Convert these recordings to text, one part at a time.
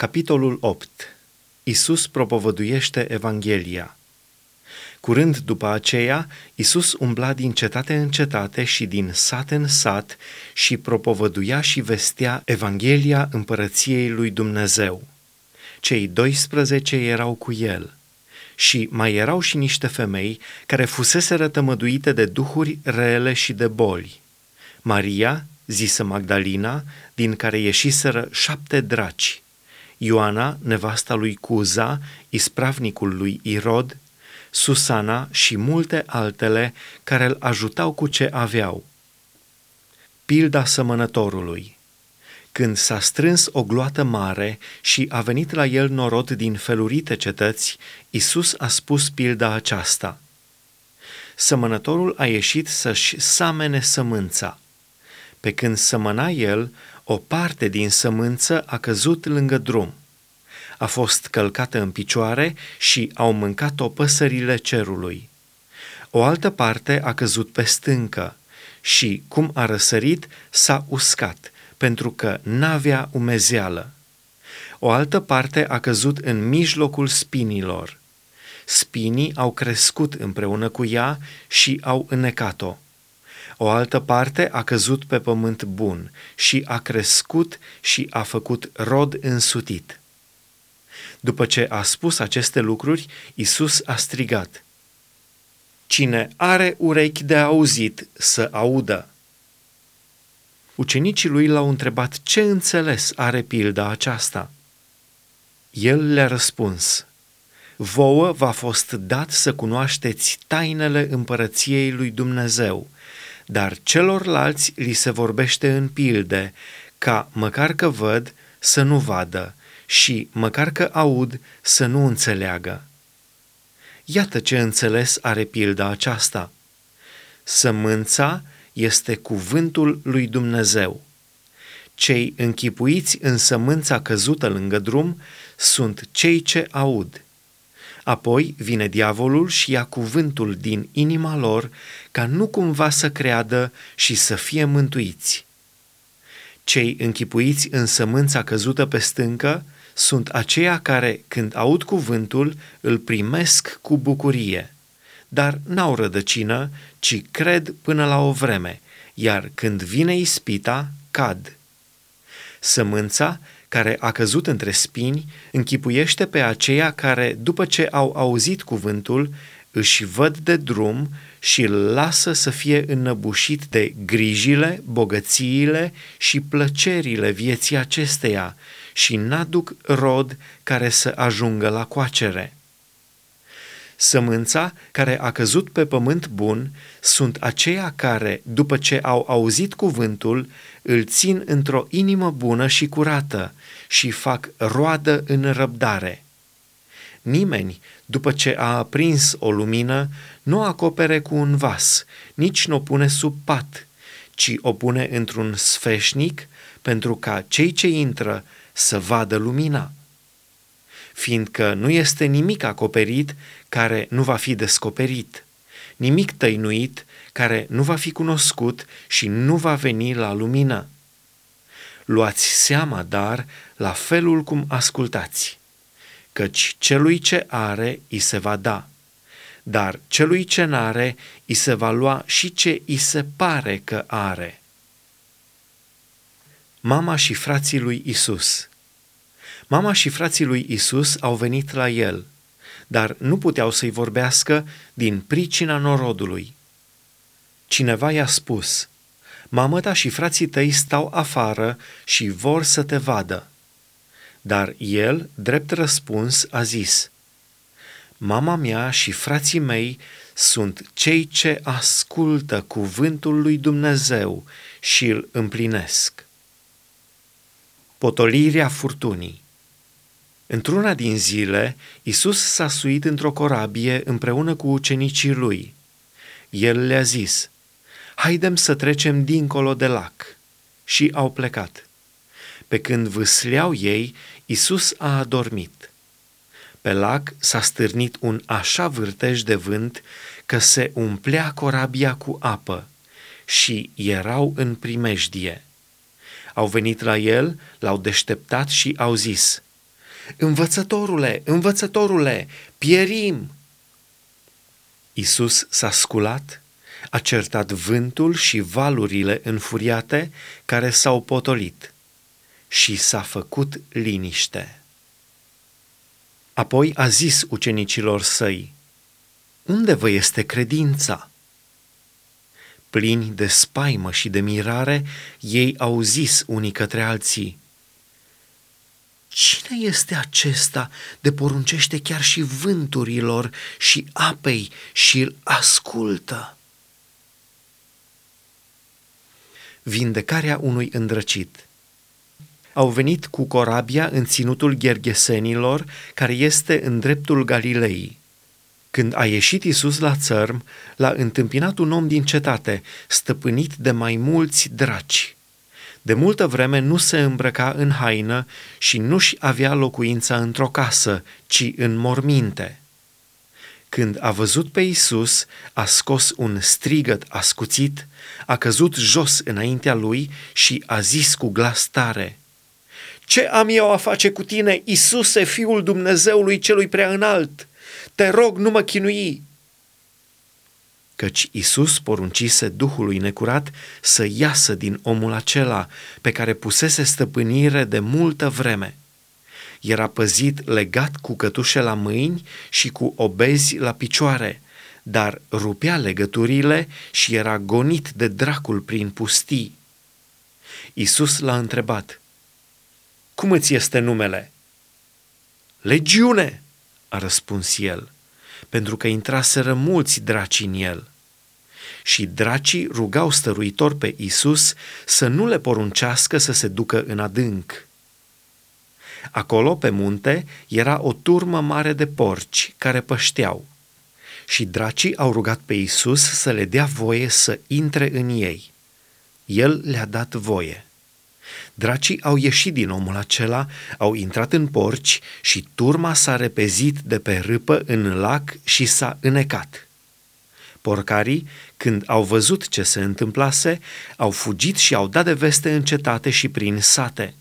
Capitolul 8. Isus propovăduiește Evanghelia. Curând după aceea, Isus umbla din cetate în cetate și din sat în sat și propovăduia și vestea Evanghelia împărăției lui Dumnezeu. Cei 12 erau cu el. Și mai erau și niște femei care fusese rătămăduite de duhuri rele și de boli. Maria, zisă Magdalina, din care ieșiseră șapte draci, Ioana, nevasta lui Cuza, ispravnicul lui Irod, Susana și multe altele care îl ajutau cu ce aveau. Pilda sămănătorului Când s-a strâns o gloată mare și a venit la el norod din felurite cetăți, Isus a spus pilda aceasta. Sămănătorul a ieșit să-și samene sămânța. Pe când sămăna el, o parte din sămânță a căzut lângă drum. A fost călcată în picioare și au mâncat-o păsările cerului. O altă parte a căzut pe stâncă și, cum a răsărit, s-a uscat, pentru că n-avea umezeală. O altă parte a căzut în mijlocul spinilor. Spinii au crescut împreună cu ea și au înecat-o. O altă parte a căzut pe pământ bun și a crescut și a făcut rod însutit. După ce a spus aceste lucruri, Isus a strigat, Cine are urechi de auzit, să audă. Ucenicii lui l-au întrebat ce înțeles are pilda aceasta. El le-a răspuns, Vouă v-a fost dat să cunoașteți tainele împărăției lui Dumnezeu, dar celorlalți li se vorbește în pilde, ca măcar că văd să nu vadă și măcar că aud să nu înțeleagă. Iată ce înțeles are pilda aceasta. Sămânța este cuvântul lui Dumnezeu. Cei închipuiți în sămânța căzută lângă drum sunt cei ce aud – Apoi vine diavolul și ia cuvântul din inima lor ca nu cumva să creadă și să fie mântuiți. Cei închipuiți în sămânța căzută pe stâncă sunt aceia care, când aud cuvântul, îl primesc cu bucurie, dar n-au rădăcină, ci cred până la o vreme, iar când vine ispita, cad. Sămânța care a căzut între spini, închipuiește pe aceia care, după ce au auzit cuvântul, își văd de drum și îl lasă să fie înnăbușit de grijile, bogățiile și plăcerile vieții acesteia și n-aduc rod care să ajungă la coacere. Sămânța care a căzut pe pământ bun sunt aceia care, după ce au auzit cuvântul, îl țin într-o inimă bună și curată și fac roadă în răbdare. Nimeni, după ce a aprins o lumină, nu o acopere cu un vas, nici nu o pune sub pat, ci o pune într-un sfeșnic pentru ca cei ce intră să vadă lumina fiindcă nu este nimic acoperit care nu va fi descoperit, nimic tăinuit care nu va fi cunoscut și nu va veni la lumină. Luați seama, dar, la felul cum ascultați, căci celui ce are îi se va da, dar celui ce n-are îi se va lua și ce îi se pare că are. Mama și frații lui Isus Mama și frații lui Isus au venit la el, dar nu puteau să-i vorbească din pricina norodului. Cineva i-a spus, Mamă ta și frații tăi stau afară și vor să te vadă. Dar el, drept răspuns, a zis, Mama mea și frații mei sunt cei ce ascultă cuvântul lui Dumnezeu și îl împlinesc. Potolirea furtunii Într-una din zile, Isus s-a suit într-o corabie împreună cu ucenicii lui. El le-a zis, Haidem să trecem dincolo de lac. Și au plecat. Pe când vâsleau ei, Isus a adormit. Pe lac s-a stârnit un așa vârtej de vânt că se umplea corabia cu apă și erau în primejdie. Au venit la el, l-au deșteptat și au zis – Învățătorule, învățătorule, pierim! Isus s-a sculat, a certat vântul și valurile înfuriate care s-au potolit și s-a făcut liniște. Apoi a zis ucenicilor săi, Unde vă este credința? Plini de spaimă și de mirare, ei au zis unii către alții, Cine este acesta de poruncește chiar și vânturilor și apei și îl ascultă? Vindecarea unui îndrăcit Au venit cu corabia în ținutul Ghergesenilor, care este în dreptul Galilei. Când a ieșit Isus la țărm, l-a întâmpinat un om din cetate, stăpânit de mai mulți draci. De multă vreme nu se îmbrăca în haină și nu-și avea locuința într-o casă, ci în morminte. Când a văzut pe Isus, a scos un strigăt ascuțit, a căzut jos înaintea lui și a zis cu glas tare, Ce am eu a face cu tine, Isuse, Fiul Dumnezeului celui prea înalt? Te rog, nu mă chinui! Căci Isus poruncise Duhului necurat să iasă din omul acela pe care pusese stăpânire de multă vreme. Era păzit legat cu cătușe la mâini și cu obezi la picioare, dar rupea legăturile și era gonit de dracul prin pustii. Isus l-a întrebat, Cum îți este numele? Legiune, a răspuns el, pentru că intraseră mulți draci în el. Și dracii rugau stăruitor pe Isus să nu le poruncească să se ducă în adânc. Acolo, pe munte, era o turmă mare de porci care pășteau. Și dracii au rugat pe Isus să le dea voie să intre în ei. El le-a dat voie. Dracii au ieșit din omul acela, au intrat în porci și turma s-a repezit de pe râpă în lac și s-a înecat. Porcarii, când au văzut ce se întâmplase, au fugit și au dat de veste în cetate și prin sate.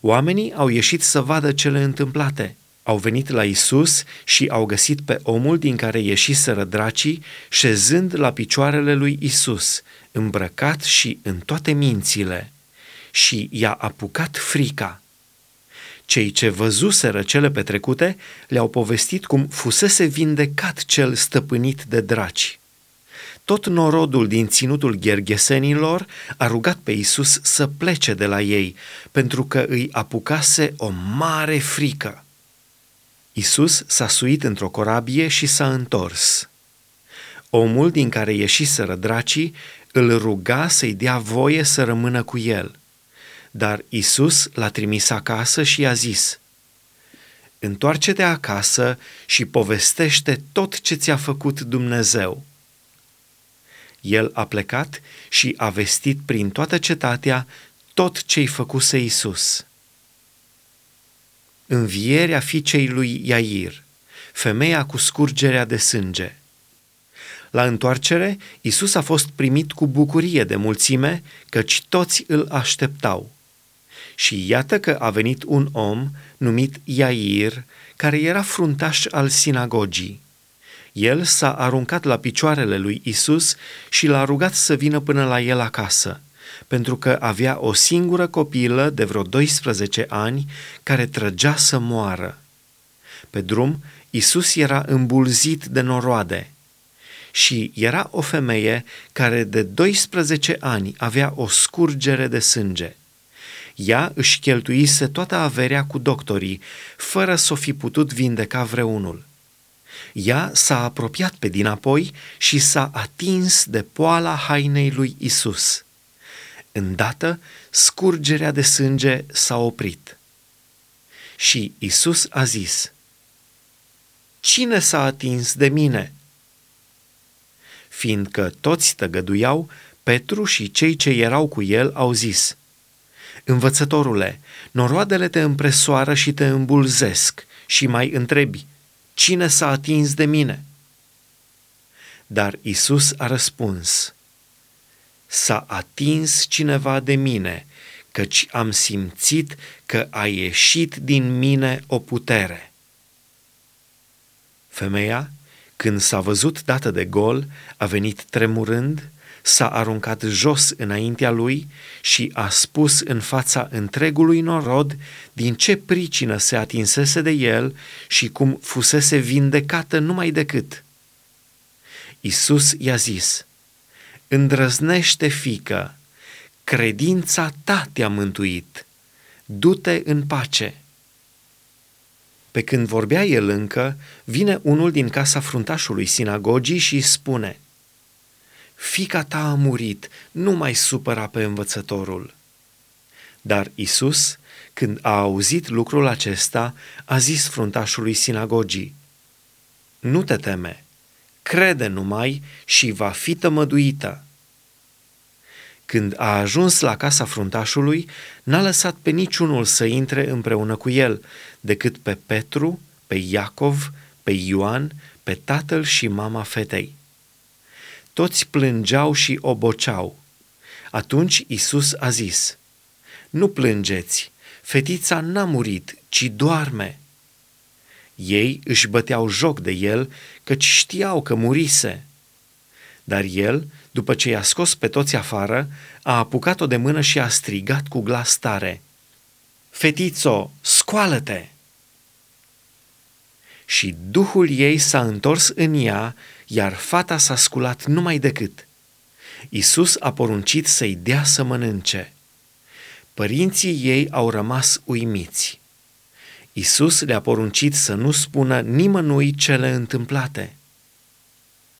Oamenii au ieșit să vadă cele întâmplate. Au venit la Isus și au găsit pe omul din care ieșiseră dracii, șezând la picioarele lui Isus, îmbrăcat și în toate mințile – și i-a apucat frica. Cei ce văzuseră cele petrecute le-au povestit cum fusese vindecat cel stăpânit de draci. Tot norodul din ținutul gherghesenilor a rugat pe Isus să plece de la ei, pentru că îi apucase o mare frică. Isus s-a suit într-o corabie și s-a întors. Omul din care ieșiseră dracii îl ruga să-i dea voie să rămână cu el – dar Isus l-a trimis acasă și i-a zis, Întoarce-te acasă și povestește tot ce ți-a făcut Dumnezeu. El a plecat și a vestit prin toată cetatea tot ce-i făcuse Isus. Învierea fiicei lui Iair, femeia cu scurgerea de sânge. La întoarcere, Isus a fost primit cu bucurie de mulțime, căci toți îl așteptau. Și iată că a venit un om numit Iair, care era fruntaș al sinagogii. El s-a aruncat la picioarele lui Isus și l-a rugat să vină până la el acasă, pentru că avea o singură copilă de vreo 12 ani care trăgea să moară. Pe drum, Isus era îmbulzit de noroade și era o femeie care de 12 ani avea o scurgere de sânge. Ea își cheltuise toată averea cu doctorii, fără să o fi putut vindeca vreunul. Ea s-a apropiat pe dinapoi și s-a atins de poala hainei lui Isus. Îndată, scurgerea de sânge s-a oprit. Și Isus a zis, Cine s-a atins de mine?" Fiindcă toți tăgăduiau, Petru și cei ce erau cu el au zis, Învățătorule, noroadele te împresoară și te îmbulzesc și mai întrebi, cine s-a atins de mine? Dar Isus a răspuns, s-a atins cineva de mine, căci am simțit că a ieșit din mine o putere. Femeia, când s-a văzut dată de gol, a venit tremurând, s-a aruncat jos înaintea lui și a spus în fața întregului norod din ce pricină se atinsese de el și cum fusese vindecată numai decât. Isus i-a zis, Îndrăznește, fică, credința ta te-a mântuit, du-te în pace. Pe când vorbea el încă, vine unul din casa fruntașului sinagogii și îi spune, Fica ta a murit, nu mai supăra pe învățătorul. Dar Isus, când a auzit lucrul acesta, a zis fruntașului sinagogii, Nu te teme, crede numai și va fi tămăduită. Când a ajuns la casa fruntașului, n-a lăsat pe niciunul să intre împreună cu el, decât pe Petru, pe Iacov, pe Ioan, pe tatăl și mama fetei. Toți plângeau și oboceau. Atunci Isus a zis, Nu plângeți, fetița n-a murit, ci doarme. Ei își băteau joc de el, căci știau că murise. Dar el, după ce i-a scos pe toți afară, a apucat-o de mână și a strigat cu glas tare. Fetițo, scoală-te! Și duhul ei s-a întors în ea, iar fata s-a sculat numai decât. Isus a poruncit să-i dea să mănânce. Părinții ei au rămas uimiți. Isus le-a poruncit să nu spună nimănui cele întâmplate.